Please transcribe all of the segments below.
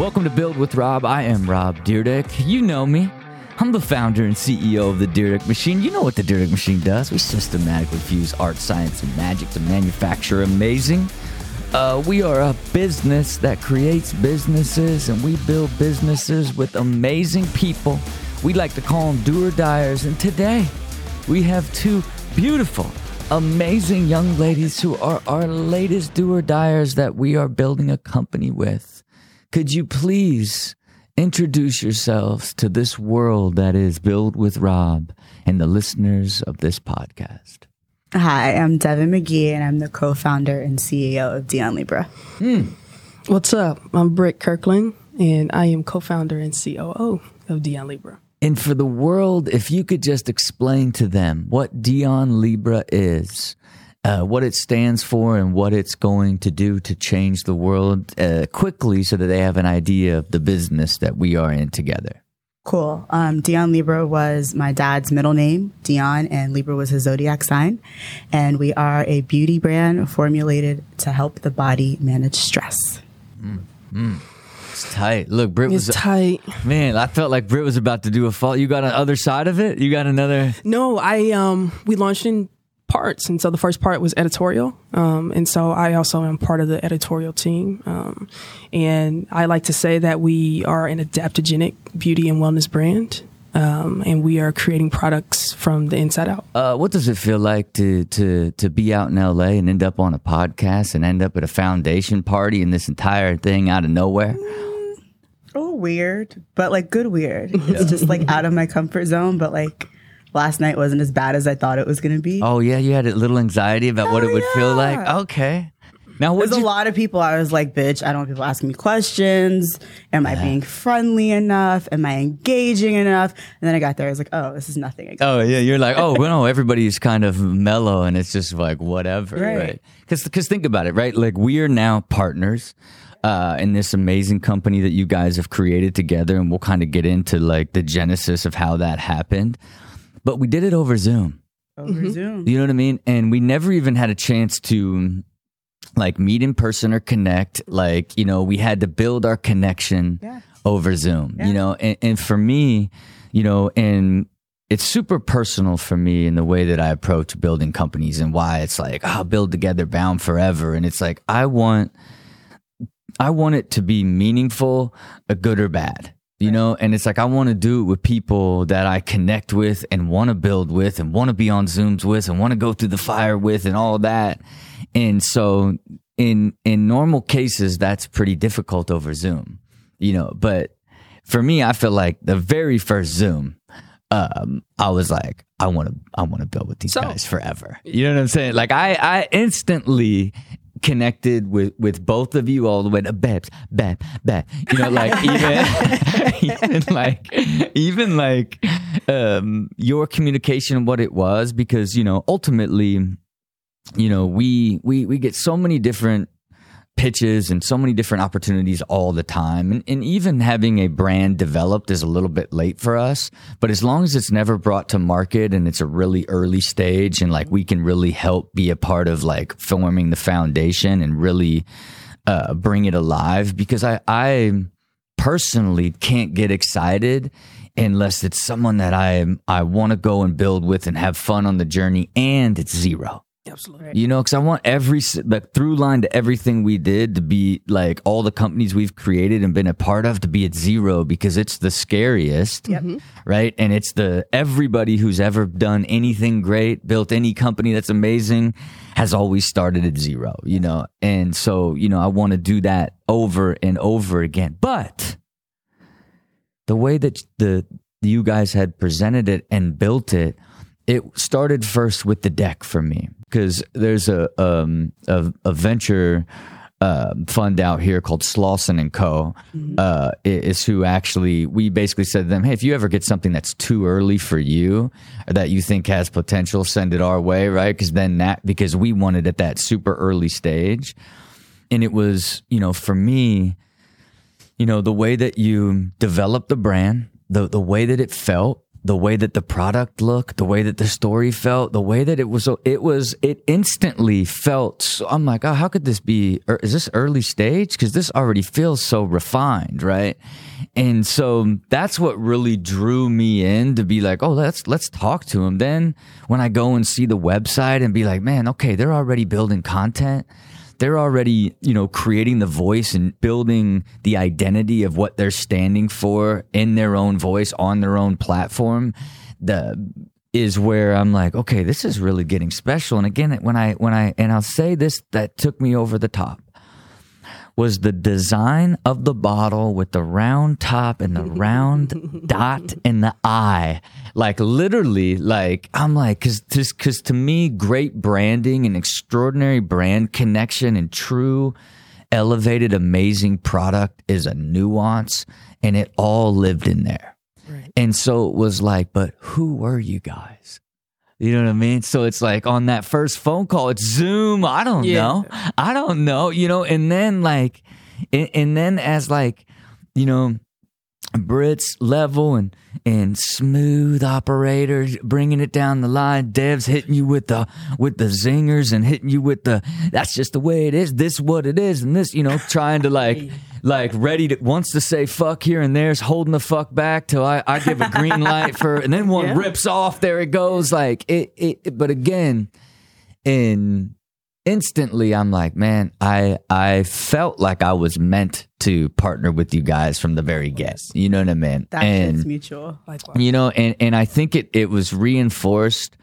Welcome to Build with Rob. I am Rob Dyrdek. You know me. I'm the founder and CEO of the Dyrdek Machine. You know what the Dyrdek Machine does. We systematically fuse art, science, and magic to manufacture amazing. Uh, we are a business that creates businesses, and we build businesses with amazing people. We like to call them do or. And today, we have two beautiful, amazing young ladies who are our latest do or that we are building a company with. Could you please introduce yourselves to this world that is Build with Rob and the listeners of this podcast? Hi, I'm Devin McGee, and I'm the co founder and CEO of Dion Libra. Hmm. What's up? I'm Britt Kirkland, and I am co founder and COO of Dion Libra. And for the world, if you could just explain to them what Dion Libra is, uh, what it stands for, and what it's going to do to change the world uh, quickly so that they have an idea of the business that we are in together. Cool. Um, Dion Libra was my dad's middle name, Dion, and Libra was his zodiac sign. And we are a beauty brand formulated to help the body manage stress. It's tight. Look, Britt It's was. tight. Man, I felt like Britt was about to do a fall. You got an other side of it? You got another. No, I um we launched in parts, and so the first part was editorial, um, and so I also am part of the editorial team, um, and I like to say that we are an adaptogenic beauty and wellness brand, um, and we are creating products from the inside out. Uh, what does it feel like to to to be out in LA and end up on a podcast and end up at a foundation party and this entire thing out of nowhere? Oh, weird, but like good weird. It's just like out of my comfort zone, but like last night wasn't as bad as I thought it was going to be. Oh yeah, you had a little anxiety about what it would feel like. Okay. Now There's you a lot of people I was like, bitch, I don't want people asking me questions. Am I being friendly enough? Am I engaging enough? And then I got there, I was like, oh, this is nothing. Oh yeah, you're like, oh well, no, everybody's kind of mellow, and it's just like whatever, Right. right? Because think about it, right? Like we are now partners uh, in this amazing company that you guys have created together, and we'll kind of get into like the genesis of how that happened. But we did it over Zoom. Over mm-hmm. Zoom. You know what I mean? And we never even had a chance to like meet in person or connect. Like, you know, we had to build our connection Yeah. over Zoom, you know, and, and for me, you know, and it's super personal for me in the way that I approach building companies and why it's like, oh, build together, bound forever. And it's like, I want, I want it to be meaningful, a good or bad, you know? And it's like, I want to do it with people that I connect with and want to build with and want to be on Zooms with and want to go through the fire with and all that. And so in, in normal cases, that's pretty difficult over Zoom, you know, but for me, I feel like the very first Zoom, um, I was like, I want to, I want to build with these So- guys forever. You know what I'm saying? Like I, I instantly connected with with both of you all the way to Babs, Bab, Bab. You know, like even, even like, even like, um, your communication and what it was, because you know, ultimately, you know, we we we get so many different pitches and so many different opportunities all the time. And, and even having a brand developed is a little bit late for us. But as long as it's never brought to market and it's a really early stage and like we can really help be a part of like forming the foundation and really uh, bring it alive because I, I personally can't get excited unless it's someone that I I want to go and build with and have fun on the journey and it's zero. Absolutely. You know, because I want every s- the through line to everything we did to be like all the companies we've created and been a part of to be at zero because it's the scariest, mm-hmm. right? And it's the everybody who's ever done anything great, built any company that's amazing, has always started at zero. You know, and so you know I want to do that over and over again, but the way that the you guys had presented it and built it, it started first with the deck for me because there's a um a, a venture uh, fund out here called Slauson and Co. Uh, is who actually we basically said to them, hey, if you ever get something that's too early for you that you think has potential, send it our way, right? Because then that because we wanted at that super early stage, and it was you know for me you know the way that you develop the brand the the way that it felt the way that the product looked, the way that the story felt, the way that it was, it was, it instantly felt. So I'm like, oh, how could this be? Or is this early stage? Because this already feels so refined, right? And so that's what really drew me in to be like, oh, let's let's talk to him. Then when I go and see the website and be like, man, okay, they're already building content they're already, you know, creating the voice and building the identity of what they're standing for in their own voice on their own platform. The is where I'm like, okay, this is really getting special. And again, when I when I and I'll say this that took me over the top was the design of the bottle with the round top and the round dot in the eye. Like literally, like I'm like, cause, cause to me, great branding and extraordinary brand connection and true elevated, amazing product is a nuance and it all lived in there. Right. And so it was like, but who were you guys? You know what I mean? So it's like on that first phone call, it's Zoom. I don't yeah. know. I don't know. You know, and then like, and, and then as like, you know, Brits level and and smooth operators bringing it down the line. Dev's hitting you with the with the zingers and hitting you with the that's just the way it is. This what it is, and this you know trying to like like ready to wants to say fuck here and there's holding the fuck back till I, I give a green light for and then one yeah. rips off there it goes. Like it, it but again in instantly I'm like man I I felt like I was meant to partner with you guys from the very get you know what I mean? That and mutual you know and and I think it it was reinforced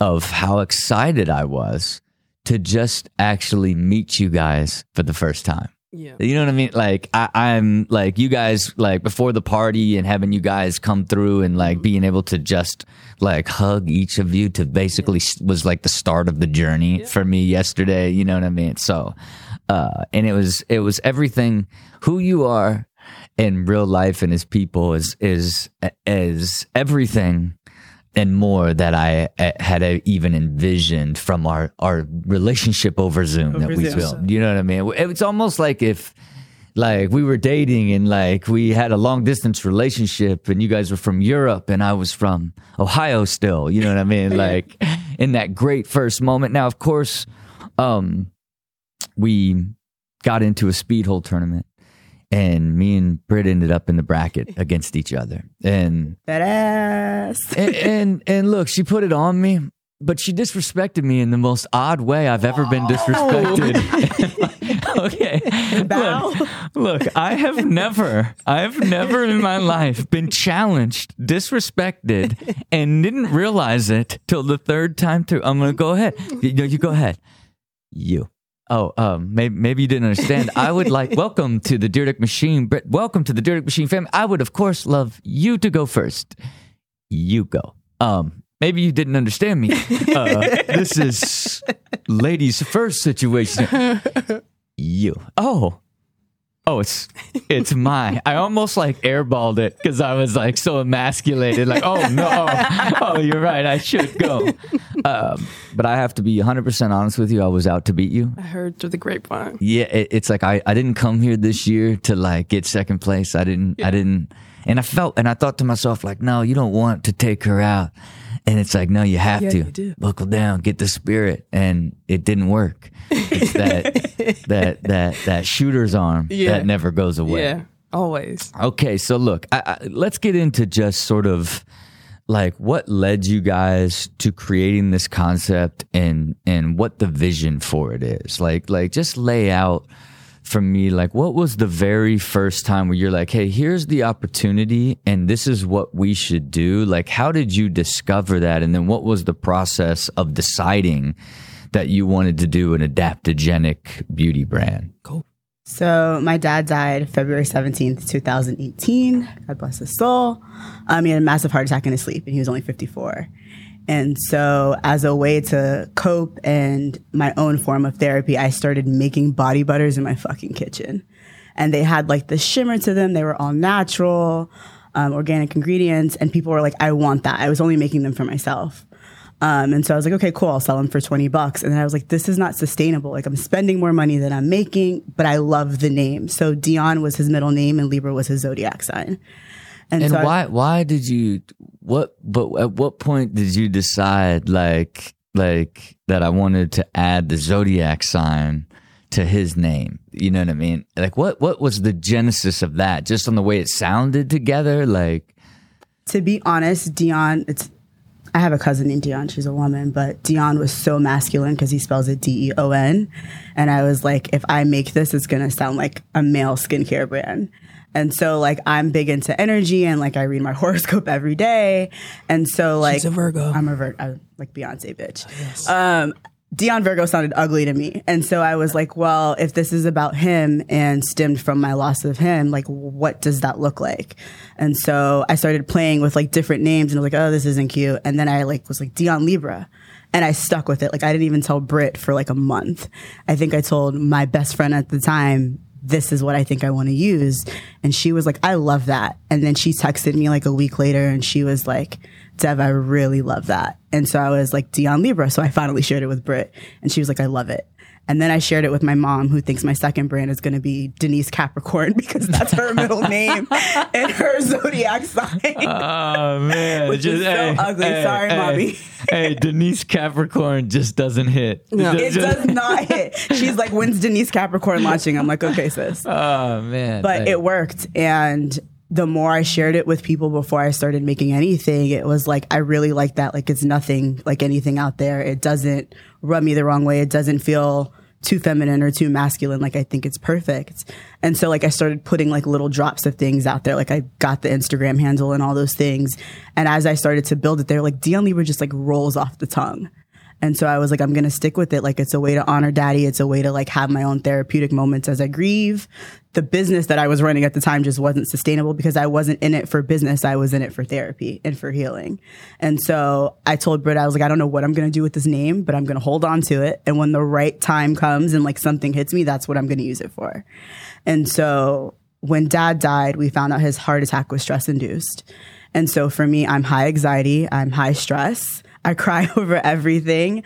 of how excited I was to just actually meet you guys for the first time yeah. You know what I mean? Like I, I'm like you guys like before the party and having you guys come through and like mm-hmm. being able to just like hug each of you to basically yeah. was like the start of the journey yeah. for me yesterday. You know what I mean? So, uh, and it was it was everything who you are in real life and as people is is is everything and more that I uh, had even envisioned from our, our relationship over Zoom over that we built. You know what I mean? It's almost like if like we were dating and like we had a long distance relationship and you guys were from Europe and I was from Ohio still. You know what I mean? like in that great first moment. Now, of course, um, we got into a speed hole tournament and me and Britt ended up in the bracket against each other. And that ass. and, and, and look, she put it on me, but she disrespected me in the most odd way I've ever been disrespected. okay. Look, look, I have never, I have never in my life been challenged, disrespected, and didn't realize it till the third time through. I'm gonna go ahead. You, you go ahead. You Oh, um, maybe, maybe you didn't understand. I would like welcome to the Dyrdek Machine. Welcome to the Dyrdek Machine family. I would, of course, love you to go first. You go. Um, maybe you didn't understand me. Uh, this is ladies first situation. You. Oh, Oh, it's it's my. I almost like airballed it because I was like so emasculated. Like, oh no, oh you're right, I should go. Um, but I have to be 100 percent honest with you. I was out to beat you. I heard through the grapevine. Yeah, it, it's like I, I didn't come here this year to like get second place. I didn't. Yeah. I didn't. And I felt and I thought to myself like, no, you don't want to take her out. And it's like, no, you have yeah, to you buckle down, get the spirit. And it didn't work. It's that that that that shooter's arm yeah. that never goes away. Yeah, always. Okay, so look, I, I, let's get into just sort of like what led you guys to creating this concept and and what the vision for it is. Like like just lay out for me like what was the very first time where you're like hey here's the opportunity and this is what we should do. Like how did you discover that? And then what was the process of deciding that you wanted to do an adaptogenic beauty brand? Cool so my dad died February 17th, 2018. God bless his soul. Um, he had a massive heart attack in his sleep and he was only 54. And so, as a way to cope and my own form of therapy, I started making body butters in my fucking kitchen. And they had like the shimmer to them. They were all natural, um, organic ingredients. And people were like, I want that. I was only making them for myself. Um, and so I was like, okay, cool. I'll sell them for 20 bucks. And then I was like, this is not sustainable. Like I'm spending more money than I'm making, but I love the name. So Dion was his middle name and Libra was his zodiac sign. And, and so why I, why did you what but at what point did you decide like like that I wanted to add the zodiac sign to his name? You know what I mean? Like what what was the genesis of that? Just on the way it sounded together like To be honest, Dion, it's I have a cousin named Dion. She's a woman, but Dion was so masculine because he spells it D E O N. And I was like, if I make this, it's going to sound like a male skincare brand. And so like I'm big into energy and like I read my horoscope every day. And so like She's a Virgo. I'm a Virgo, like Beyonce bitch. Oh, yes. Um Dion Virgo sounded ugly to me. And so I was like, well, if this is about him and stemmed from my loss of him, like what does that look like? And so I started playing with like different names and I was like, oh, this isn't cute. And then I like was like Dion Libra. And I stuck with it. Like I didn't even tell Britt for like a month. I think I told my best friend at the time, this is what I think I want to use. And she was like, I love that. And then she texted me like a week later and she was like, Dev, I really love that. And so I was like, Dion Libra. So I finally shared it with Britt and she was like, I love it. And then I shared it with my mom, who thinks my second brand is going to be Denise Capricorn because that's her middle name and her zodiac sign. Oh man, which just, is so hey, ugly. Hey, Sorry, hey, mommy. hey, Denise Capricorn just doesn't hit. No. It, does not hit. She's like, "When's Denise Capricorn launching?" I'm like, "Okay, sis." Oh man, but it worked, and the more I shared it with people before I started making anything, it was like, I really like that. Like, it's nothing like anything out there. It doesn't rub me the wrong way. It doesn't feel too feminine or too masculine. Like, I think it's perfect. And so, like, I started putting like little drops of things out there. Like, I got the Instagram handle and all those things. And as I started to build it there, like, Dion Libra just like rolls off the tongue. And so I was like, I'm going to stick with it. Like, it's a way to honor daddy. It's a way to like have my own therapeutic moments as I grieve. The business that I was running at the time just wasn't sustainable because I wasn't in it for business. I was in it for therapy and for healing. And so I told Britt, I was like, I don't know what I'm going to do with this name, but I'm going to hold on to it. And when the right time comes and like something hits me, that's what I'm going to use it for. And so when dad died, we found out his heart attack was stress induced. And so for me, I'm high anxiety, I'm high stress. I cry over everything.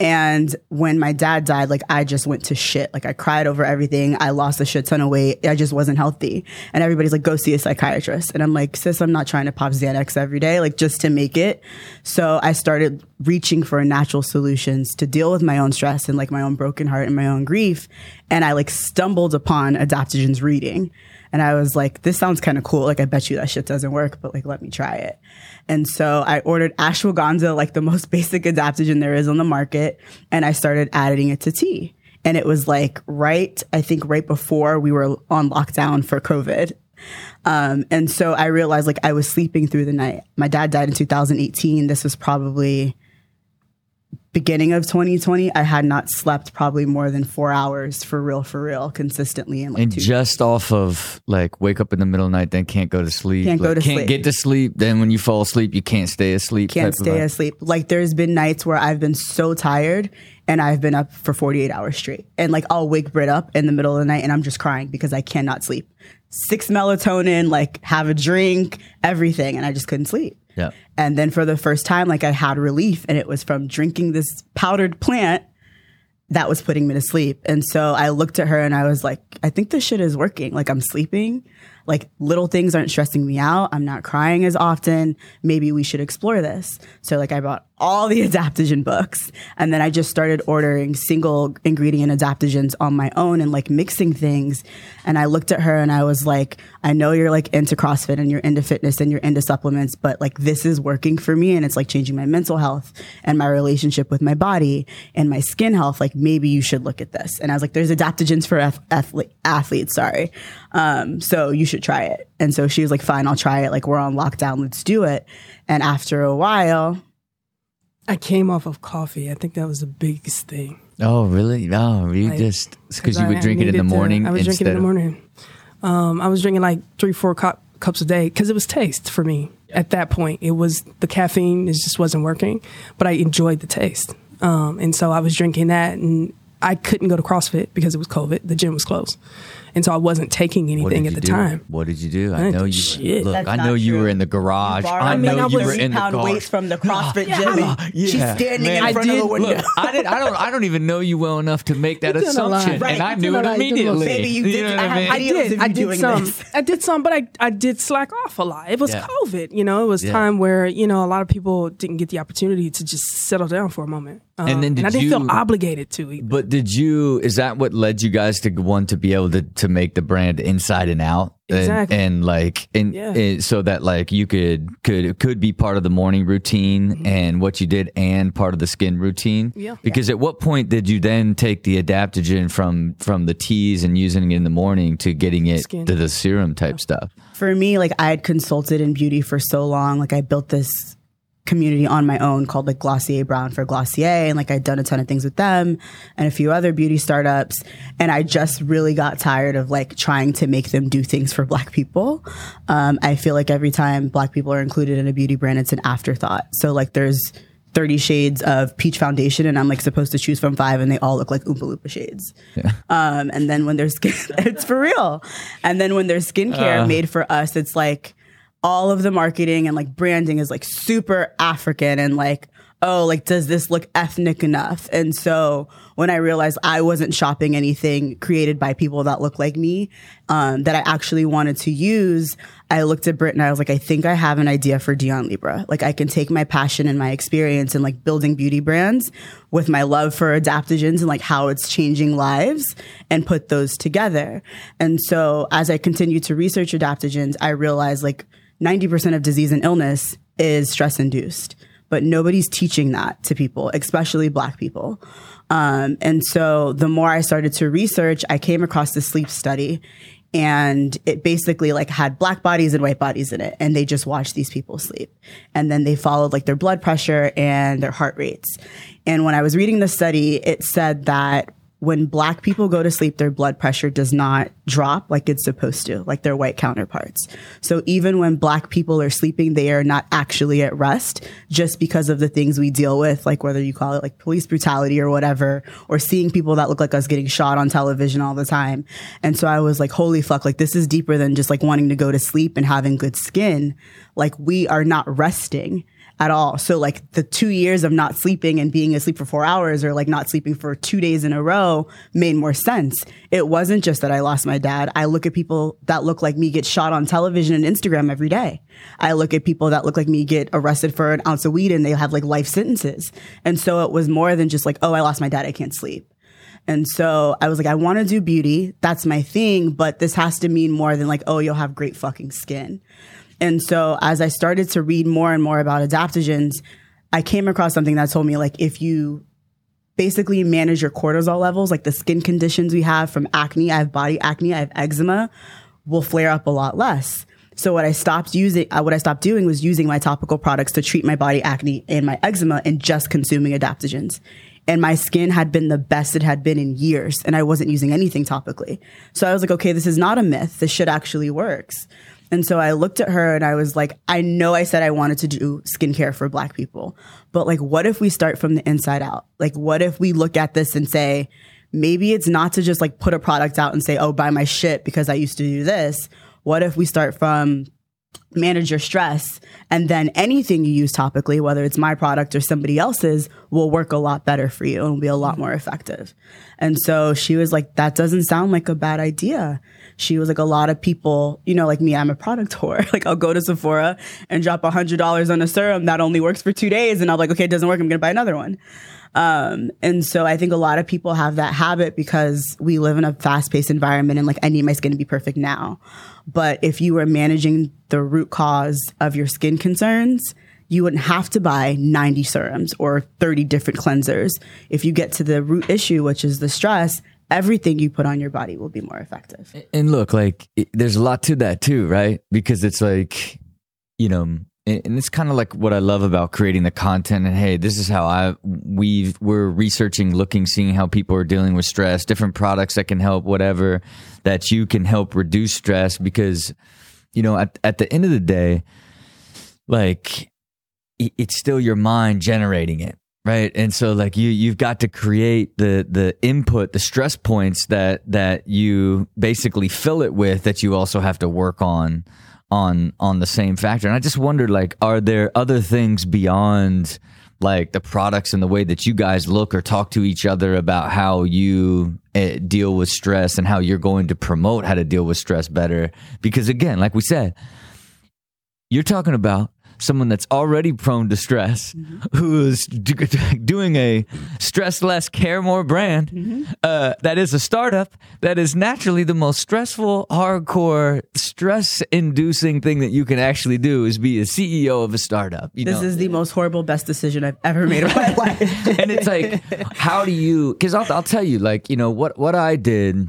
And when my dad died, like I just went to shit. Like I cried over everything. I lost a shit ton of weight. I just wasn't healthy. And everybody's like, go see a psychiatrist. And I'm like, sis, I'm not trying to pop Xanax every day, like just to make it. So I started reaching for natural solutions to deal with my own stress and like my own broken heart and my own grief. And I like stumbled upon adaptogens reading. And I was like, this sounds kind of cool. Like, I bet you that shit doesn't work, but like, let me try it. And so I ordered ashwagandha, like the most basic adaptogen there is on the market, and I started adding it to tea. And it was like right, I think right before we were on lockdown for COVID. Um, and so I realized like I was sleeping through the night. My dad died in 2018. This was probably beginning of 2020, I had not slept probably more than four hours for real, for real, consistently. And, like and just off of like wake up in the middle of the night, then can't go to sleep. Can't like, go to can't sleep. get to sleep. Then when you fall asleep, you can't stay asleep. Can't stay asleep. Like there's been nights where I've been so tired and I've been up for 48 hours straight. And like I'll wake Britt up in the middle of the night and I'm just crying because I cannot sleep. Six melatonin, like have a drink, everything. And I just couldn't sleep. Yeah. And then for the first time, like I had relief, and it was from drinking this powdered plant that was putting me to sleep. And so I looked at her and I was like, I think this shit is working. Like I'm sleeping. Like little things aren't stressing me out. I'm not crying as often. Maybe we should explore this. So like I bought all the adaptogen books and then I just started ordering single ingredient adaptogens on my own and like mixing things. And I looked at her and I was like, I know you're like into CrossFit and you're into fitness and you're into supplements, but like this is working for me and it's like changing my mental health and my relationship with my body and my skin health. Like maybe you should look at this. And I was like, there's adaptogens for athlete, athletes. Sorry. Um, so you should try it. And so she was like, fine, I'll try it. Like we're on lockdown. Let's do it. And after a while, I came off of coffee. I think that was the biggest thing. Oh, really? No, you like, just because you would drink it in the morning. To, I was drinking it in the morning. Um, I was drinking like three, four cup, cups a day because it was taste for me. At that point, it was the caffeine. It just wasn't working, but I enjoyed the taste, um, and so I was drinking that. And I couldn't go to CrossFit because it was COVID. The gym was closed. And so I wasn't taking anything at the do? time. What did you do? I I know you. shit. Look, That's I know you true. were in the garage. I I mean, know I you was- were in the pound car. weights from the CrossFit Yeah, gym. I Yeah. She's standing Man, in I front of the window. Look, I did. I don't. I don't even know you well enough to make that You did a lot. assumption, Right, and I knew it lot. You did a lot. immediately. Maybe you did- know what I I mean? I did. I did some. this. I did some, but I, I did slack off a lot. It was Yeah. COVID. You know, it was time where you know a lot of people didn't get the opportunity to just settle down for a moment. Um, And then did I didn't you- feel obligated to. Either. But did you? Is that what led you guys to want to be able to to make the brand inside and out? And- Exactly. And, like, and, Yeah. and so that like you could could it could be part of the morning routine and what you did, and part of the skin routine. Mm-hmm. Yeah. Because at what point did you then take the adaptogen from from the teas and using it in the morning to getting it Skin. to the serum type stuff? For me, like I had consulted in beauty for so long. Like I built this community on my own called like Glossier Brown for Glossier. And like I'd done a ton of things with them and a few other beauty startups. And I just really got tired of like trying to make them do things for black people. Um, I feel like every time black people are included in a beauty brand, it's an afterthought. So like there's 30 shades of peach foundation and I'm like supposed to choose from five and they all look like Oompa Loompa shades. Um, and then when there's skin, it's for real. And then when there's skincare made for us, it's like all of the marketing and like branding is like super African and like, oh, like, does this look ethnic enough? And so when I realized I wasn't shopping anything created by people that look like me, um, that I actually wanted to use, I looked at Britt and I was like, I think I have an idea for Dion Libra. Like I can take my passion and my experience in like building beauty brands with my love for adaptogens and like how it's changing lives and put those together. And so as I continued to research adaptogens, I realized like 90% of disease and illness is stress induced, but nobody's teaching that to people, especially black people. Um, and so the more I started to research, I came across the sleep study and it basically like had black bodies and white bodies in it and they just watched these people sleep and then they followed like their blood pressure and their heart rates and when i was reading the study it said that when black people go to sleep, their blood pressure does not drop like it's supposed to, like their white counterparts. So even when black people are sleeping, they are not actually at rest just because of the things we deal with, like whether you call it like police brutality or whatever, or seeing people that look like us getting shot on television all the time. And so I was like, holy fuck, like this is deeper than just like wanting to go to sleep and having good skin. Like we are not resting at all. So like the two years of not sleeping and being asleep for four hours or like not sleeping for two days in a row made more sense. It wasn't just that I lost my dad. I look at people that look like me get shot on television and Instagram every day. I look at people that look like me get arrested for an ounce of weed and they have like life sentences. And so it was more than just like, oh, I lost my dad. I can't sleep. And so I was like, I want to do beauty. That's my thing, but this has to mean more than like, oh, you'll have great fucking skin. And so as I started to read more and more about adaptogens, I came across something that told me like if you basically manage your cortisol levels, like the skin conditions we have from acne, I have body acne, I have eczema, will flare up a lot less. So what I stopped using, uh, what I stopped doing was using my topical products to treat my body acne and my eczema and just consuming adaptogens. And my skin had been the best it had been in years and I wasn't using anything topically. So I was like, okay, this is not a myth. This shit actually works. And so I looked at her and I was like, I know I said I wanted to do skincare for black people, but like, what if we start from the inside out? Like, what if we look at this and say, maybe it's not to just like put a product out and say, oh, buy my shit because I used to do this. What if we start from manage your stress and then anything you use topically, whether it's my product or somebody else's, will work a lot better for you and be a lot more effective. And so she was like, that doesn't sound like a bad idea. She was like, a lot of people, you know, like me, I'm a product whore. like I'll go to Sephora and drop a hundred dollars on a serum that only works for two days. And I'm like, okay, it doesn't work. I'm to buy another one. Um, and so I think a lot of people have that habit because we live in a fast paced environment and like, I need my skin to be perfect now. But if you were managing the root cause of your skin concerns, you wouldn't have to buy 90 serums or 30 different cleansers. If you get to the root issue, which is the stress, everything you put on your body will be more effective. And look, like it, there's a lot to that too, right? Because it's like, you know, and, and it's kind of like what I love about creating the content. And hey, this is how I we we're researching, looking, seeing how people are dealing with stress, different products that can help, whatever that you can help reduce stress. Because you know, at at the end of the day, like it's still your mind generating it right. And so like you you've got to create the the input the stress points that that you basically fill it with that you also have to work on on on the same factor. And i just wondered like are there other things beyond like the products and the way that you guys look or talk to each other about how you uh, deal with stress and how you're going to promote how to deal with stress better? Because again like we said you're talking about someone that's already prone to stress, mm-hmm. who is doing a stress less, care more brand mm-hmm. uh, that is a startup that is naturally the most stressful, hardcore, stress inducing thing that you can actually do is be a CEO of a startup. You this know? is the most horrible, best decision I've ever made in my life. and it's like, how do you, because I'll, I'll tell you, like, you know, what, what I did,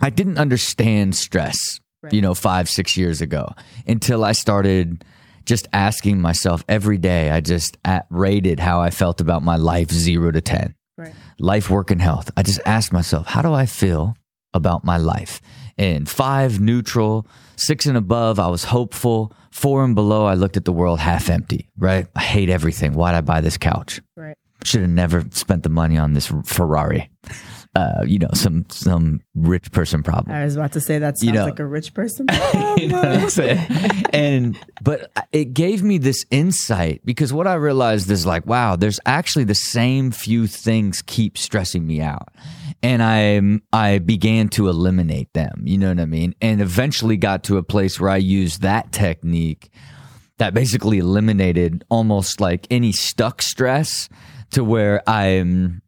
I didn't understand stress. Right. You know, five, six years ago until I started just asking myself every day, I just at, rated how I felt about my life zero to 10. Right. Life, work, and health. I just asked myself, how do I feel about my life? And five, neutral. Six and above, I was hopeful. Four and below, I looked at the world half empty, right? I hate everything. Why'd I buy this couch? Right. Should have never spent the money on this Ferrari uh, you know, some some rich person problem. I was about to say that sounds you know, like a rich person. you know what I'm saying? and but it gave me this insight because what I realized is like, wow, there's actually the same few things keep stressing me out. And I I began to eliminate them. You know what I mean? And eventually got to a place where I used that technique that basically eliminated almost like any stuck stress to where I'm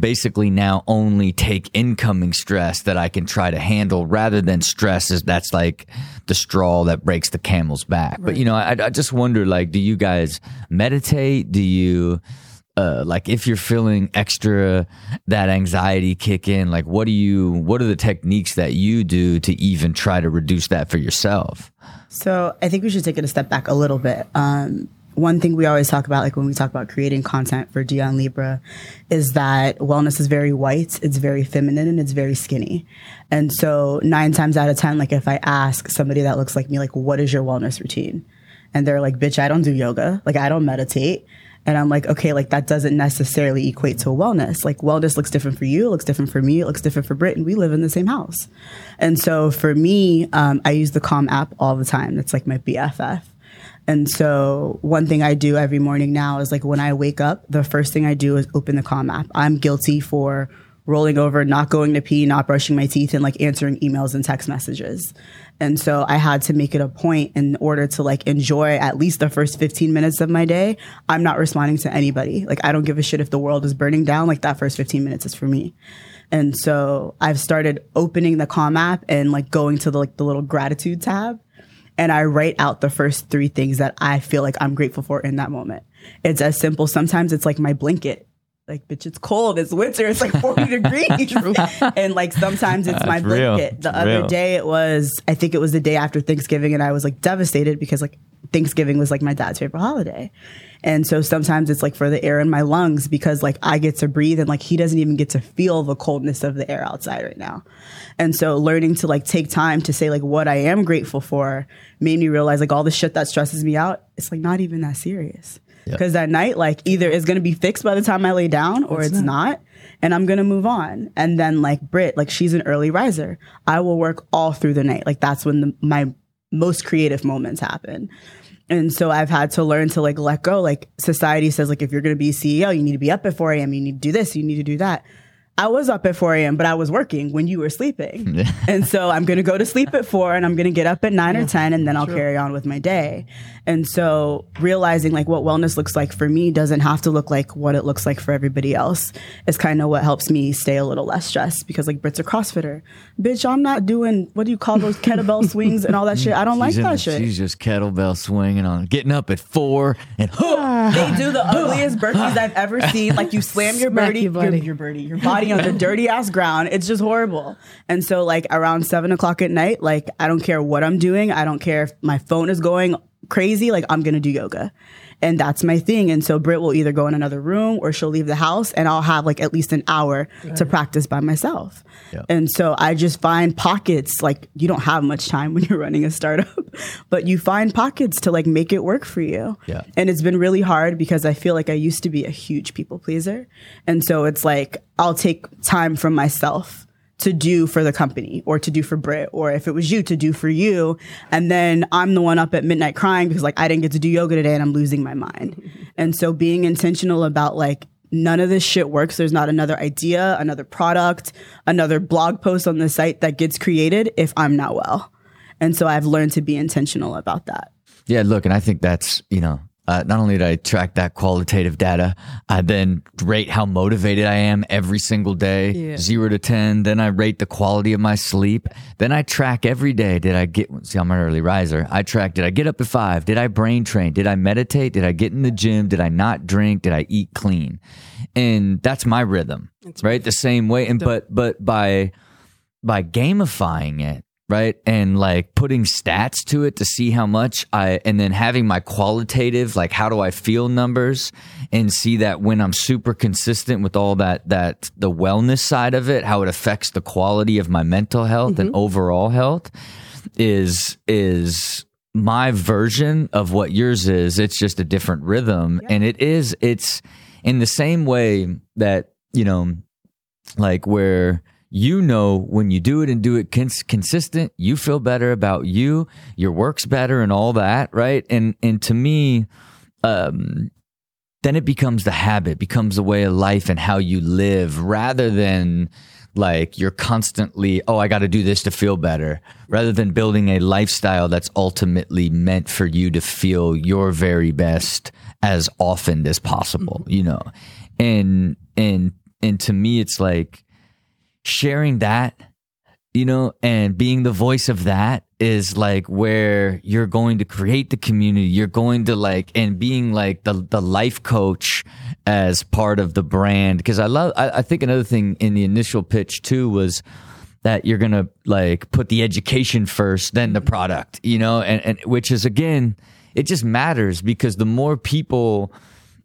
basically now only take incoming stress that I can try to handle rather than stress is that's like the straw that breaks the camel's back. Right. But you know, I, I just wonder like, do you guys meditate? Do you, uh, like if you're feeling extra that anxiety kick in, like what do you, what are the techniques that you do to even try to reduce that for yourself? So I think we should take it a step back a little bit. Um, one thing we always talk about, like when we talk about creating content for Dion Libra, is that wellness is very white, it's very feminine, and it's very skinny. And so, nine times out of 10, like if I ask somebody that looks like me, like, what is your wellness routine? And they're like, bitch, I don't do yoga. Like, I don't meditate. And I'm like, okay, like that doesn't necessarily equate to wellness. Like wellness looks different for you, it looks different for me, it looks different for Britt, and we live in the same house. And so for me, um, I use the Calm app all the time. It's like my BFF. And so one thing I do every morning now is like when I wake up, the first thing I do is open the Calm app. I'm guilty for rolling over, not going to pee, not brushing my teeth, and like answering emails and text messages. And so I had to make it a point in order to like enjoy at least the first 15 minutes of my day. I'm not responding to anybody. Like I don't give a shit if the world is burning down. Like that first 15 minutes is for me. And so I've started opening the Calm app and like going to the like the little gratitude tab and I write out the first three things that I feel like I'm grateful for in that moment. It's as simple. Sometimes it's like my blanket. Like, bitch, it's cold. It's winter. It's like 40 degrees. and like sometimes it's my blanket. Real. The other day it was, I think it was the day after Thanksgiving, and I was like devastated because like Thanksgiving was like my dad's favorite holiday. And so sometimes it's like for the air in my lungs because like I get to breathe and like he doesn't even get to feel the coldness of the air outside right now. And so learning to like take time to say like what I am grateful for made me realize like all the shit that stresses me out, it's like not even that serious. Because yep. that night, like either it's gonna be fixed by the time I lay down or it's, it's not. not. And I'm gonna move on. And then like Britt, like she's an early riser. I will work all through the night. Like that's when the, my most creative moments happen. And so I've had to learn to like let go. Like society says, like if you're going to be CEO, you need to be up at 4 a.m. You need to do this. You need to do that. I was up at 4 a.m., but I was working when you were sleeping. and so I'm going to go to sleep at 4 and I'm going to get up at 9 or 10 and then I'll carry on with my day. And so realizing like what wellness looks like for me doesn't have to look like what it looks like for everybody else is kind of what helps me stay a little less stressed because like Britt's a CrossFitter. Bitch, I'm not doing, what do you call those kettlebell swings and all that shit? I don't she's like that shit. She's just kettlebell swinging on, getting up at 4 and whoa. They do the ugliest burpees I've ever seen. Like you slam your birdie, your, your birdie, your body on the dirty ass ground. It's just horrible. And so like around seven o'clock at night, like I don't care what I'm doing. I don't care if my phone is going crazy, like I'm gonna do yoga. And that's my thing. And so Britt will either go in another room or she'll leave the house and I'll have like at least an hour to practice by myself. Yeah. And so I just find pockets, like you don't have much time when you're running a startup, but you find pockets to like make it work for you. Yeah. And it's been really hard because I feel like I used to be a huge people pleaser. And so it's like I'll take time from myself to do for the company or to do for Britt, or if it was you to do for you. And then I'm the one up at midnight crying because like I didn't get to do yoga today and I'm losing my mind. Mm-hmm. and so being intentional about like, none of this shit works. There's not another idea, another product, another blog post on the site that gets created if I'm not well. And so I've learned to be intentional about that. Yeah, look, and I think that's, you know, uh, not only did I track that qualitative data, I then rate how motivated I am every single day, Yeah. zero to 10. Then I rate the quality of my sleep. Then I track every day. Did I get, see, I'm an early riser. I track, did I get up at five? Did I brain train? Did I meditate? Did I get in the gym? Did I not drink? Did I eat clean? And that's my rhythm, right? The same way. And, but, but by, by gamifying it, right? And like putting stats to it to see how much I, and then having my qualitative, like how do I feel numbers and see that when I'm super consistent with all that, that the wellness side of it, how it affects the quality of my mental health and mm-hmm. overall health is, is, my version of what yours is. It's just a different rhythm. And it is it's in the same way that you know like where you know when you do it and do it cons- consistent you feel better about you your work's better and all that right? And and to me um then it becomes the habit becomes the way of life and how you live rather than like you're constantly oh i got to do this to feel better rather than building a lifestyle that's ultimately meant for you to feel your very best as often as possible you know? And and and to me it's like sharing that you know and being the voice of that is like where you're going to create the community. You're going to like and being like the the life coach as part of the brand. Because i love I, I think another thing in the initial pitch too was that you're gonna like put the education first then the mm-hmm. product you know? And, and which is again it just matters because the more people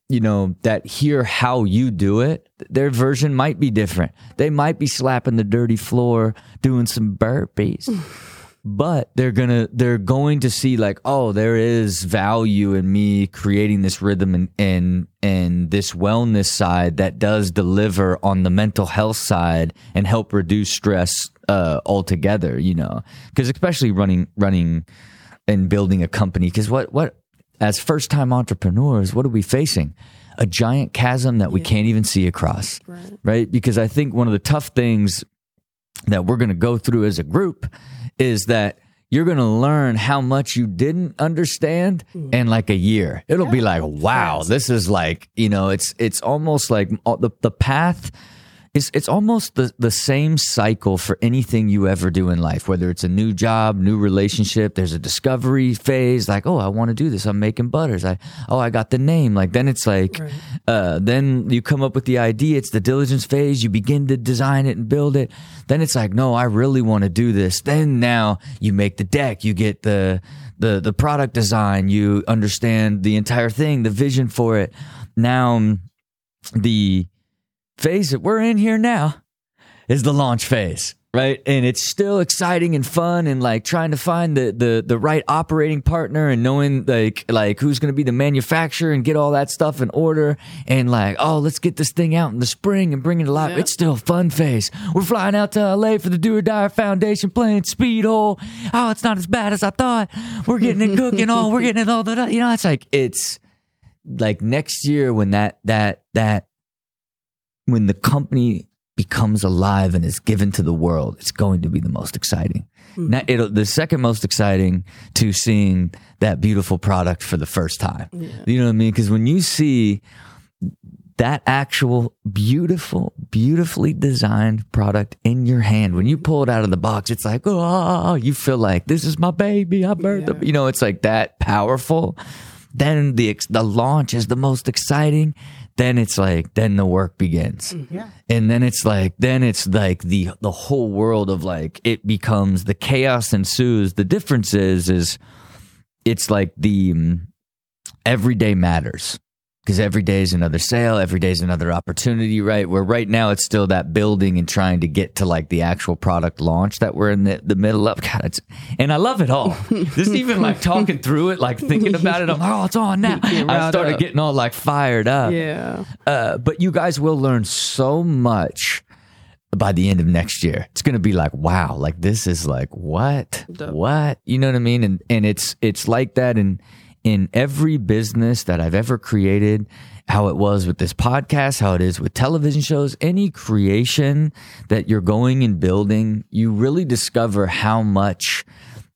you know, that hear how you do it, their version might be different. They might be slapping the dirty floor, doing some burpees. But they're gonna they're going to see like, oh, there is value in me creating this rhythm and and and this wellness side that does deliver on the mental health side and help reduce stress uh altogether, you know. Because especially running running and building a company because what what as first time entrepreneurs what are we facing? A giant chasm that we can't even see across right. because i think one of the tough things that we're going to go through as a group is that you're going to learn how much you didn't understand mm. in like a year. It'll be like wow this is like you know it's it's almost like uh, the the path it's it's almost the, the same cycle for anything you ever do in life, whether it's a new job, new relationship, there's a discovery phase, like, oh, I want to do this. I'm making butters. I oh, I got the name. Like then it's like uh then you come up with the idea, it's the diligence phase, you begin to design it and build it. Then it's like, no, I really want to do this. Then now you make the deck, you get the the the product design, you understand the entire thing, the vision for it. Now the phase that we're in here now is the launch phase right? And it's still exciting and fun and like trying to find the the, the right operating partner and knowing like like who's going to be the manufacturer and get all that stuff in order. And like oh let's get this thing out in the spring and bring it alive Yeah. it's still a fun phase. We're flying out to la for the do or die foundation playing speed hole. Oh it's not as bad as i thought. We're getting it cooking. Oh we're getting it all the you know it's like it's like next year when that that that when the company becomes alive and is given to the world, it's going to be the most exciting. Hmm. Now, it'll, the second most exciting to seeing that beautiful product for the first time. You know what I mean? Because when you see that actual beautiful, beautifully designed product in your hand, when you pull it out of the box, it's like, oh, you feel like this is my baby. I birthed it. You know, it's like that powerful. Then the the launch is the most exciting. Then it's like then the work begins. Yeah. And then it's like then it's like the the whole world of like it becomes the chaos ensues. The difference is is it's like the um, everyday matters because every day is another sale, every day is another opportunity, right? Where right now it's still that building and trying to get to like the actual product launch that we're in the, the middle of. God, it's, and I love it all. Just even like talking through it, like thinking about it, I'm like, oh, it's on now. I started up. getting all like fired up. Yeah. Uh, but you guys will learn so much by the end of next year. It's going to be like, wow, like this is like what, Dope. what, you know what I mean? And and it's it's like that in in every business that I've ever created. How it was with this podcast, how it is with television shows, any creation that you're going and building, you really discover how much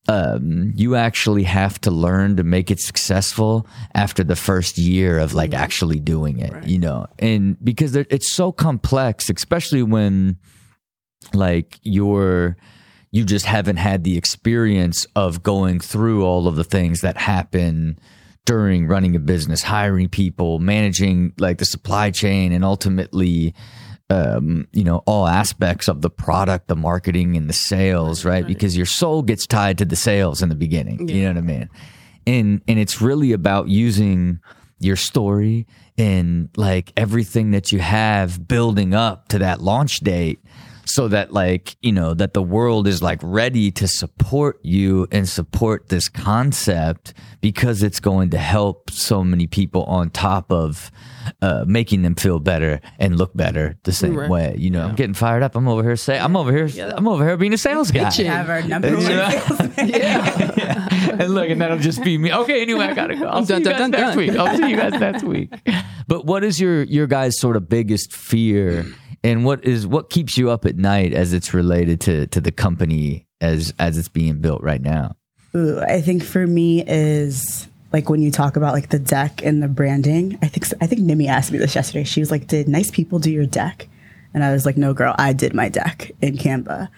um, you actually have to learn to make it successful after the first year of like actually doing it, you know, and because it's so complex, especially when like you're you just haven't had the experience of going through all of the things that happen during running a business, hiring people, managing like the supply chain, and ultimately, um, you know, all aspects of the product, the marketing, and the sales, right? Because your soul gets tied to the sales in the beginning. You know what I mean? And and it's really about using your story and like everything that you have building up to that launch date so that like you know that the world is like ready to support you and support this concept because it's going to help so many people on top of uh, making them feel better and look better the same Right. way you know i'm getting fired up i'm over here saying i'm over here i'm over here being a sales guy Pitching. Have our number one Yeah. salesman. Yeah. and look, and that'll just be me. Okay, anyway, I gotta go. I'll see Dun, you dun, guys dun, next dun. week. I'll see you guys next week. But what is your your guys' sort of biggest fear, and what is what keeps you up at night as it's related to to the company as as it's being built right now? Ooh, I think for me is like when you talk about like the deck and the branding. I think I think Nimi asked me this yesterday. She was like, "Did nice people do your deck?" And I was like, "No, girl, I did my deck in Canva."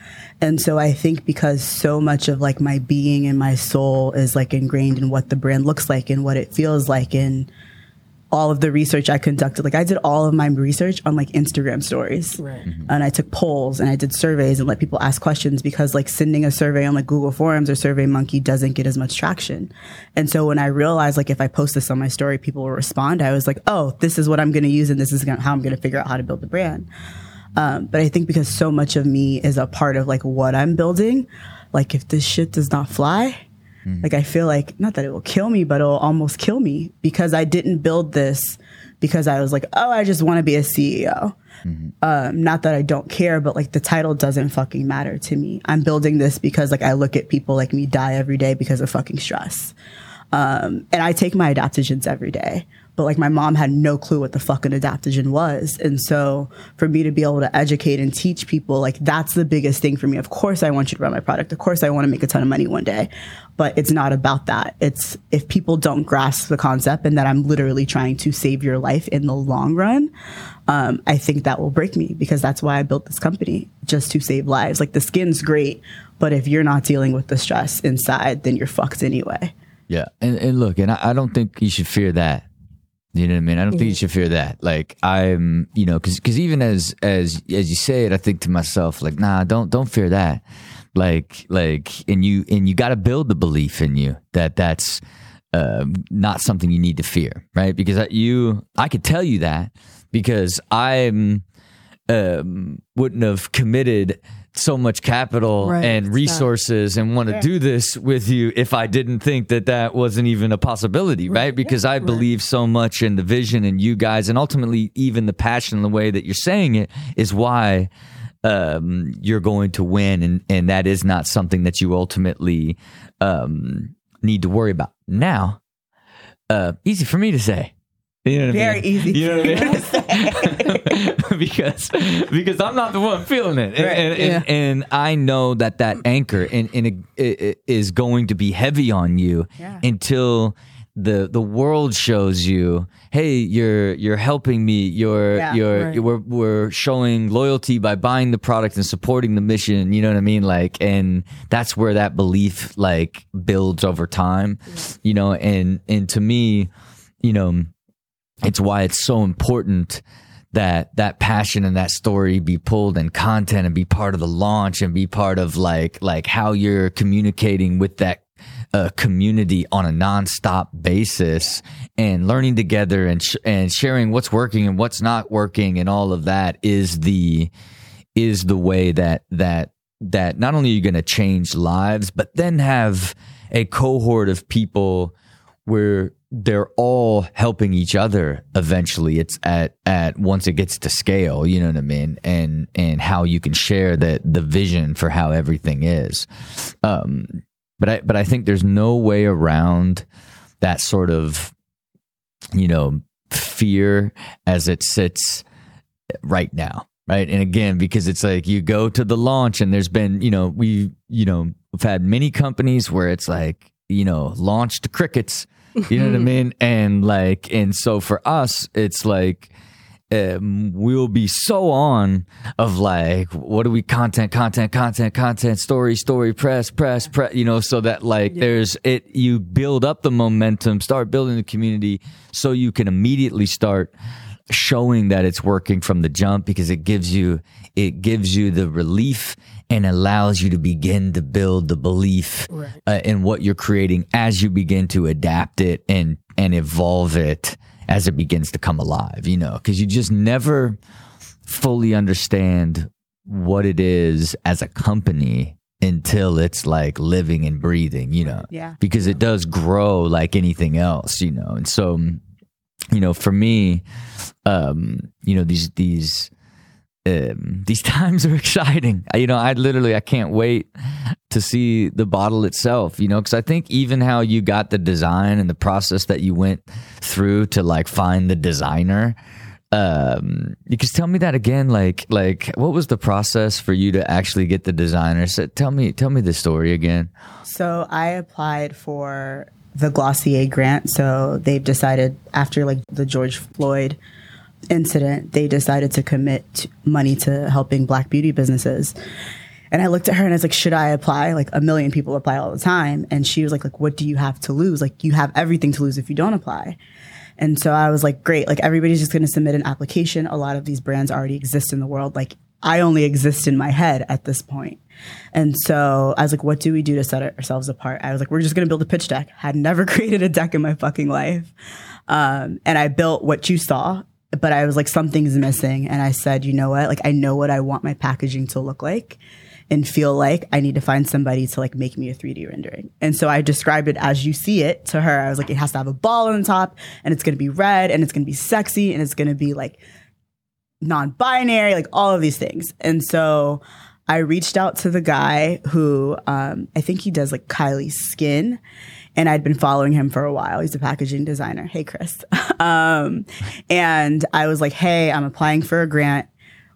And so I think because so much of like my being and my soul is like ingrained in what the brand looks like and what it feels like and all of the research I conducted. Like I did all of my research on like Instagram stories. Right. And I took polls and I did surveys and let people ask questions because like sending a survey on like Google Forms or Survey Monkey doesn't get as much traction. And so when I realized like if I post this on my story, people will respond, I was like, oh, this is what I'm going to use and this is gonna, how I'm going to figure out how to build the brand. Um, but I think because so much of me is a part of like what I'm building, like if this shit does not fly, like I feel like not that it will kill me, but it'll almost kill me because I didn't build this because I was like, oh, I just want to be a CEO. Um, not that I don't care, but like the title doesn't fucking matter to me. I'm building this because like I look at people like me die every day because of fucking stress. Um, and I take my adaptogens every day. But like my mom had no clue what the fuck an adaptogen was. And so for me to be able to educate and teach people, like that's the biggest thing for me. Of course I want you to run my product. Of course I want to make a ton of money one day. But it's not about that. It's if people don't grasp the concept and that I'm literally trying to save your life in the long run, um, I think that will break me because that's why I built this company just to save lives. Like the skin's great, but if you're not dealing with the stress inside, then you're fucked anyway. Yeah, and and look, and I, I don't think you should fear that. You know what I mean? I don't think you should fear that. Like I'm, you know, because because even as as as you say it, I think to myself like, nah, don't don't fear that. Like like, and you and you got to build the belief in you that that's um, not something you need to fear, right? Because I- you, I could tell you that because I'm um, wouldn't have committed so much capital Right. and Yeah. resources and want to do this with you if I didn't think that that wasn't even a possibility, right? Because I believe so much in the vision and you guys, and ultimately even the passion, and the way that you're saying it is why um, you're going to win, and and that is not something that you ultimately um, need to worry about. Now, uh, easy for me to say. You know what I Very mean? easy You know what I mean? because because I'm not the one feeling it, and, Right. and, and, and I know that that anchor and, and it, it is going to be heavy on you Yeah. until the the world shows you, hey, you're you're helping me, you're Yeah. you're Right. we're we're showing loyalty by buying the product and supporting the mission. You know what I mean? Like, and that's where that belief like builds over time. You know, and and to me, you know it's why it's so important that that passion and that story be pulled in content and be part of the launch and be part of like like how you're communicating with that a community on a nonstop basis and learning together and sh- and sharing what's working and what's not working and all of that is the is the way that that that not only are you going to change lives but then have a cohort of people where they're all helping each other eventually. It's at at once it gets to scale you know what i mean? And and how you can share the the vision for how everything is. Um but i but i think there's no way around that sort of you know fear as it sits right now right? And again because it's like you go to the launch and there's been you know we you know we've had many companies where it's like you know launched crickets you know what I mean? And like, and so for us, it's like, um, we'll be so on of like, what do we content, content, content, content, story, story, press, press, press, you know, so that like there's it, you build up the momentum, start building the community so you can immediately start showing that it's working from the jump because it gives you, it gives you the relief and allows you to begin to build the belief Right. uh, in what you're creating as you begin to adapt it and and evolve it as it begins to come alive you know because you just never fully understand what it is as a company until it's like living and breathing you know Yeah. because it does grow like anything else you know and so you know for me um you know these these um, these times are exciting. You know, I literally I can't wait to see the bottle itself. You know, because I think even how you got the design and the process that you went through to like find the designer. Um, because tell me that again. Like, like what was the process for you to actually get the designer? So tell me, tell me the story again. So I applied for the Glossier grant. So they've decided after like the George Floyd incident, they decided to commit money to helping black beauty businesses. And I looked at her and I was like, should I apply? Like a million people apply all the time. And she was like, like, what do you have to lose? Like you have everything to lose if you don't apply. And so I was like, great. Like everybody's just going to submit an application. A lot of these brands already exist in the world. Like I only exist in my head at this point. And so I was like, what do we do to set ourselves apart? I was like, we're just going to build a pitch deck. Had never created a deck in my fucking life. Um, and I built what you saw, but I was like, something's missing. And I said, you know what? Like, I know what I want my packaging to look like and feel like I need to find somebody to like make me a 3D rendering. And so I described it as you see it to her. I was like, it has to have a ball on the top and it's going to be red and it's going to be sexy and it's going to be like non-binary, like all of these things. And so I reached out to the guy who um, I think he does like Kylie's skin, and I'd been following him for a while. He's a packaging designer. Hey, Chris. um, and I was like, hey, I'm applying for a grant.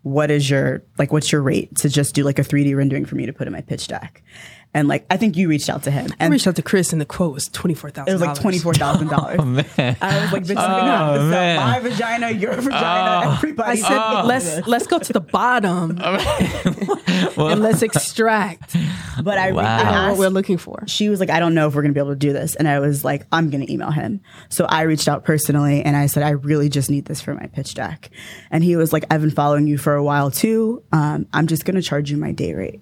What is your like? What's your rate to just do like a 3D rendering for me to put in my pitch deck? And like, I think you reached out to him, I reached out to Chris, and the quote was twenty four thousand. it was like twenty four thousand dollars. oh man. I was like, bitch, I'm gonna have to Oh, sell man. my vagina, your vagina, everybody. I said, let's let's go to the bottom and let's extract But I Wow. I what we're looking for. she was like, I don't know if we're going to be able to do this. And I was like, I'm going to email him. So I reached out personally and I said, I really just need this for my pitch deck. And he was like, I've been following you for a while too. Um, I'm just going to charge you my day rate.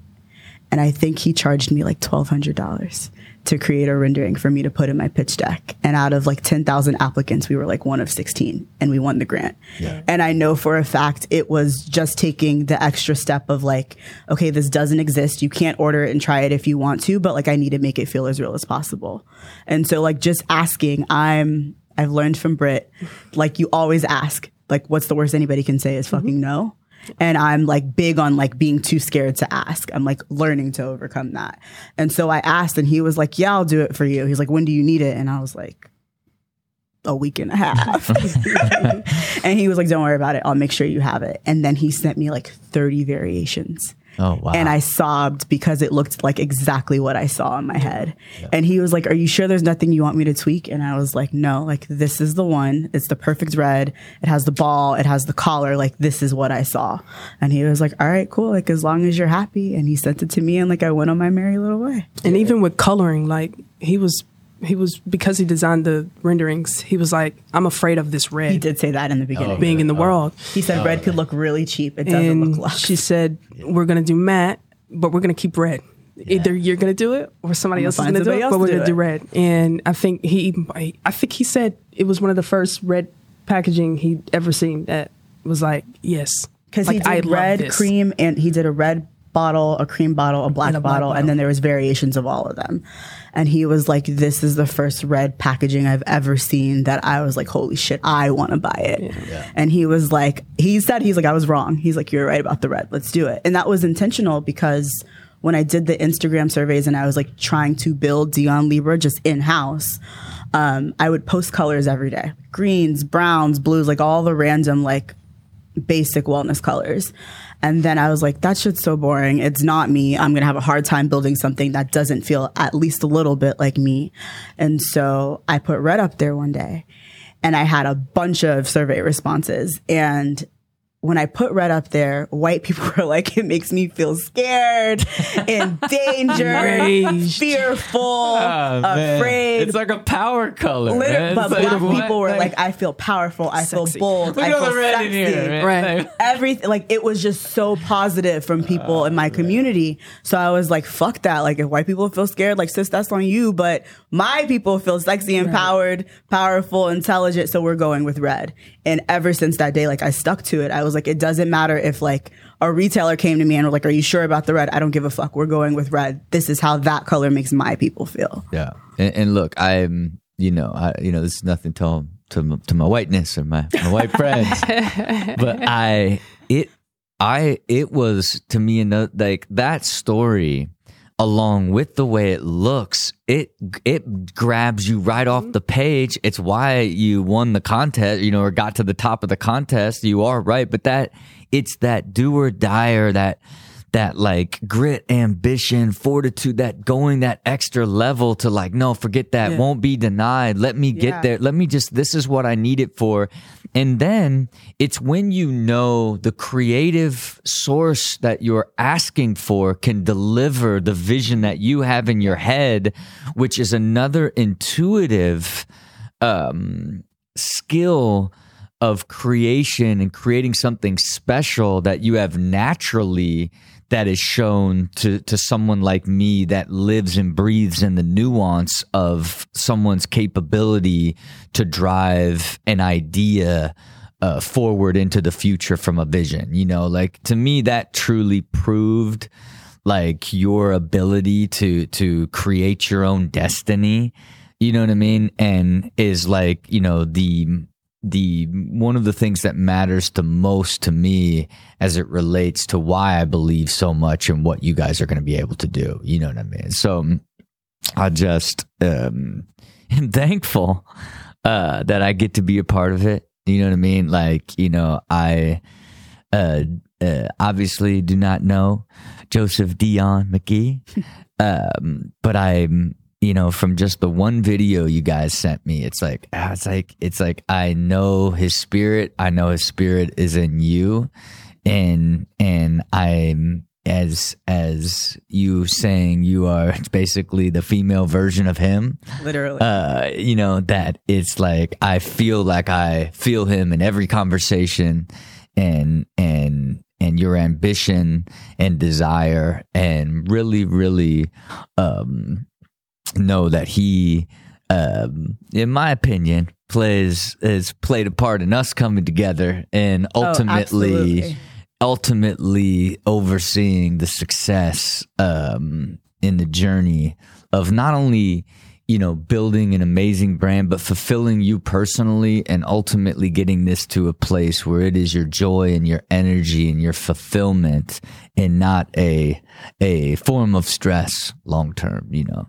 And I think he charged me like $1,200 to create a rendering for me to put in my pitch deck. And out of like 10,000 applicants, we were like one of 16 and we won the grant. And I know for a fact it was just taking the extra step of like, okay, this doesn't exist. You can't order it and try it if you want to, but like I need to make it feel as real as possible. And so like just asking, I'm, I've learned from Britt, like you always ask, like what's the worst anybody can say is mm-hmm. fucking no. And I'm like big on like being too scared to ask. I'm like learning to overcome that. And so I asked and he was like, yeah, I'll do it for you. He's like, when do you need it? And I was like, a week and a half. and he was like, don't worry about it. I'll make sure you have it. And then he sent me like 30 variations. Oh wow. And I sobbed because it looked like exactly what I saw in my head. And he was like, Are you sure there's nothing you want me to tweak? And I was like, No, like this is the one. It's the perfect red. It has the ball, it has the collar. Like this is what I saw. And he was like, All right, cool. Like as long as you're happy. And he sent it to me and like I went on my merry little way. And even with coloring, like he was, he was because he designed the renderings. He was like, I'm afraid of this red He did say that in the beginning. being in the oh, world. He said red could oh, look really cheap. It doesn't and look luxe. she said, "We're gonna do matte, but we're gonna keep red." Either you're gonna do it or somebody else is gonna do it, else but we're do gonna do it. red. And I think he, I think he said it was one of the first red packaging he'd ever seen that was like, yes, because like, he I did love red cream and he did a red bottle a cream bottle a black And a black bottle bottle. and then there was variations of all of them. And he was like this is the first red packaging i've ever seen that i was like holy shit i want to buy it. And he was like he said he's like i was wrong. He's like you're right about the red. Let's do it. And that was intentional because when i did the instagram surveys and i was like trying to build Dion Libra just in-house um, i would post colors every day. Greens browns blues like all the random like basic wellness colors. And then I was like, that shit's so boring. It's not me. I'm going to have a hard time building something that doesn't feel at least a little bit like me. And so I put red up there one day and I had a bunch of survey responses. And when I put red up there, white people were like, it makes me feel scared, endangered, Enraged. fearful, Oh, afraid. It's like a power color. Lit- man. but It's like, black what? people were like, I feel powerful, I Sexy. feel bold, look I feel red sexy. in here, man. Right. Like, Everything like it was just so positive from people in my ah, community. So I was like, fuck that. Like if white people feel scared, like sis, that's on you. But my people feel sexy, empowered, powerful, intelligent. So we're going with red. And ever since that day, like I stuck to it. I was like, it doesn't matter if like a retailer came to me and were like, Are you sure about the red? I don't give a fuck. We're going with red. This is how that color makes my people feel. Yeah, and, and look, I'm, you know, I, you know, this is nothing to to to my whiteness or my, my white friends, but I, it, I, it was to me, another like that story, along with the way it looks, it it grabs you right off mm-hmm. the page. It's why you won the contest, you know, or got to the top of the contest. You are right, but that it's that do or die or that that like grit, ambition, fortitude, that going that extra level to like, no, forget that, Yeah. won't be denied. Let me get Yeah. there. Let me just, this is what I need it for. And then it's when you know the creative source that you're asking for can deliver the vision that you have in your head, which is another intuitive, um, skill of creation and creating something special that you have naturally that is shown to to someone like me that lives and breathes in the nuance of someone's capability to drive an idea uh, forward into the future from a vision you know? Like to me that truly proved like your ability to to create your own destiny you know what i mean? And is like you know the the one of the things that matters the most to me as it relates to why I believe so much in what you guys are going to be able to do. You know what I mean? So I just um, am thankful uh, that I get to be a part of it. You know what I mean? Like you know, I uh, uh, obviously do not know Joseph Dion McGee, um, but I'm you know from just the one video you guys sent me it's like ah, it's like it's like i know his spirit. I know his spirit is in you. And and i'm as as you saying you are basically the female version of him. Literally. uh, you know, that it's like I feel like I feel him in every conversation and and and your ambition and desire and really, really um know that he um in my opinion plays has played a part in us coming together and ultimately absolutely. ultimately overseeing the success um, in the journey of not only you know building an amazing brand but fulfilling you personally and ultimately getting this to a place where it is your joy and your energy and your fulfillment and not a a form of stress long term you know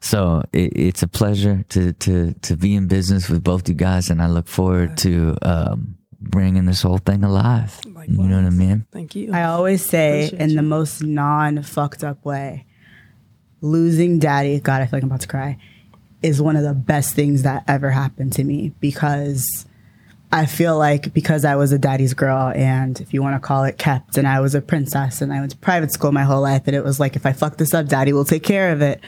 so it, it's a pleasure to to to be in business with both you guys and i look forward to um bringing this whole thing alive you know what i mean Thank you. I always say Appreciate in you. the most non fucked up way, losing daddy, God, I feel like I'm about to cry, is one of the best things that ever happened to me because I feel like because I was a daddy's girl and if you want to call it kept and I was a princess and I went to private school my whole life and it was like if I fuck this up, daddy will take care of it.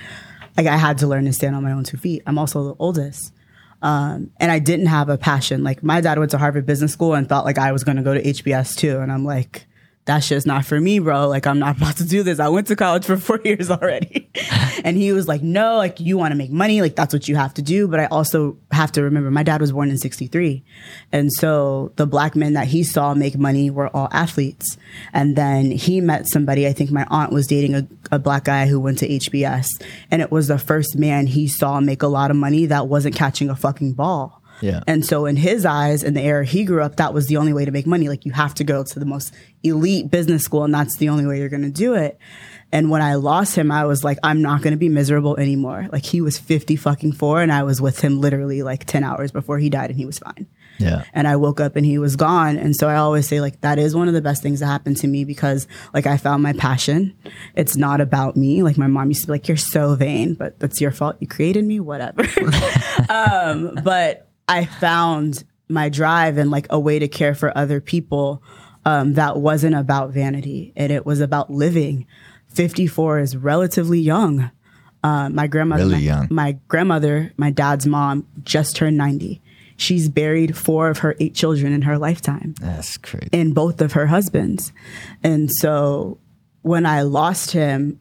Like I had to learn to stand on my own two feet. I'm also the oldest. Um, and I didn't have a passion. Like my dad went to Harvard Business School and thought like I was going to go to HBS too. And I'm like, that's just not for me, bro. Like, I'm not about to do this. I went to college for four years already. and he was like, no, like, you want to make money. Like, that's what you have to do. But I also have to remember my dad was born in 63. And so the black men that he saw make money were all athletes. And then he met somebody, I think my aunt was dating a, a black guy who went to HBS. And it was the first man he saw make a lot of money that wasn't catching a fucking ball. Yeah. And so in his eyes, in the era he grew up, that was the only way to make money. Like you have to go to the most elite business school and that's the only way you're going to do it. And when I lost him, I was like, I'm not going to be miserable anymore. Like he was 50 fucking four and I was with him literally like 10 hours before he died and he was fine. Yeah. And I woke up and he was gone. And so I always say like that is one of the best things that happened to me because like I found my passion. It's not about me. Like my mom used to be like, you're so vain, but that's your fault. You created me, whatever. um, but I found my drive and like a way to care for other people um, that wasn't about vanity and it was about living. 54 is relatively young. Uh, my grandmother, Really my, young. my grandmother, my dad's mom, just turned 90. She's buried four of her eight children in her lifetime That's crazy. in both of her husbands. And so when I lost him,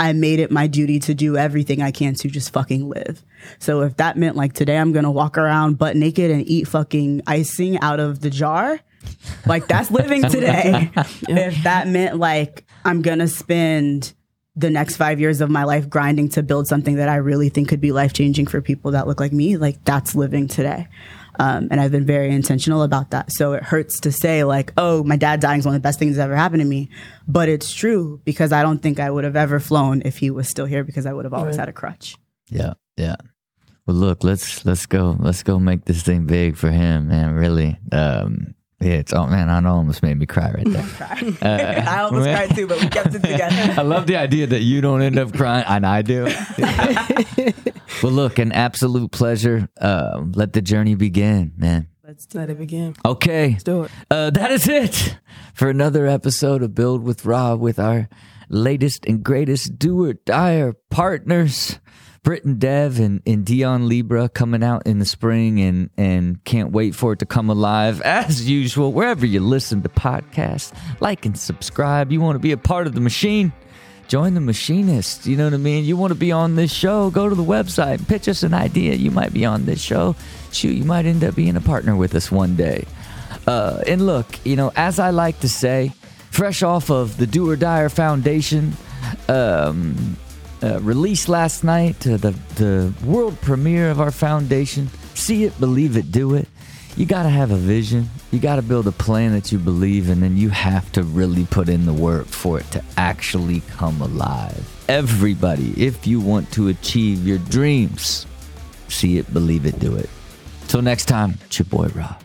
I made it my duty to do everything I can to just fucking live. So if that meant like today I'm gonna walk around butt naked and eat fucking icing out of the jar, like that's living today. If that meant like I'm gonna spend the next five years of my life grinding to build something that I really think could be life changing for people that look like me, like that's living today. Um, and I've been very intentional about that. So it hurts to say like, oh, my dad dying is one of the best things that ever happened to me. But it's true because I don't think I would have ever flown if he was still here because I would have always Right. had a crutch. Yeah, yeah. Well, look, let's let's go, let's go make this thing big for him, man. Really, um, yeah. It's oh man, I almost made me cry right there. I almost man. cried too, but we kept it together. I love the idea that you don't end up crying, and I do. well, look, an absolute pleasure. Uh, let the journey begin, man. Let's do Let it begin. Okay, Let's do it. uh, that is it for another episode of Build with Rob with our latest and greatest do or dire partners, Britt and Dev and, and Dion Libra coming out in the spring and, and can't wait for it to come alive as usual. Wherever you listen to podcasts, like and subscribe. You want to be a part of the machine? Join the machinists. You know what I mean? You want to be on this show? Go to the website pitch us an idea. You might be on this show. Shoot, you might end up being a partner with us one day. Uh, and look, you know, as I like to say, fresh off of the Do or Dyer Foundation um, uh, release last night, the the world premiere of our foundation. See it, believe it, do it. You got to have a vision. You got to build a plan that you believe, in, and then you have to really put in the work for it to actually come alive. Everybody, if you want to achieve your dreams, see it, believe it, do it. Till next time, it's your boy Rob.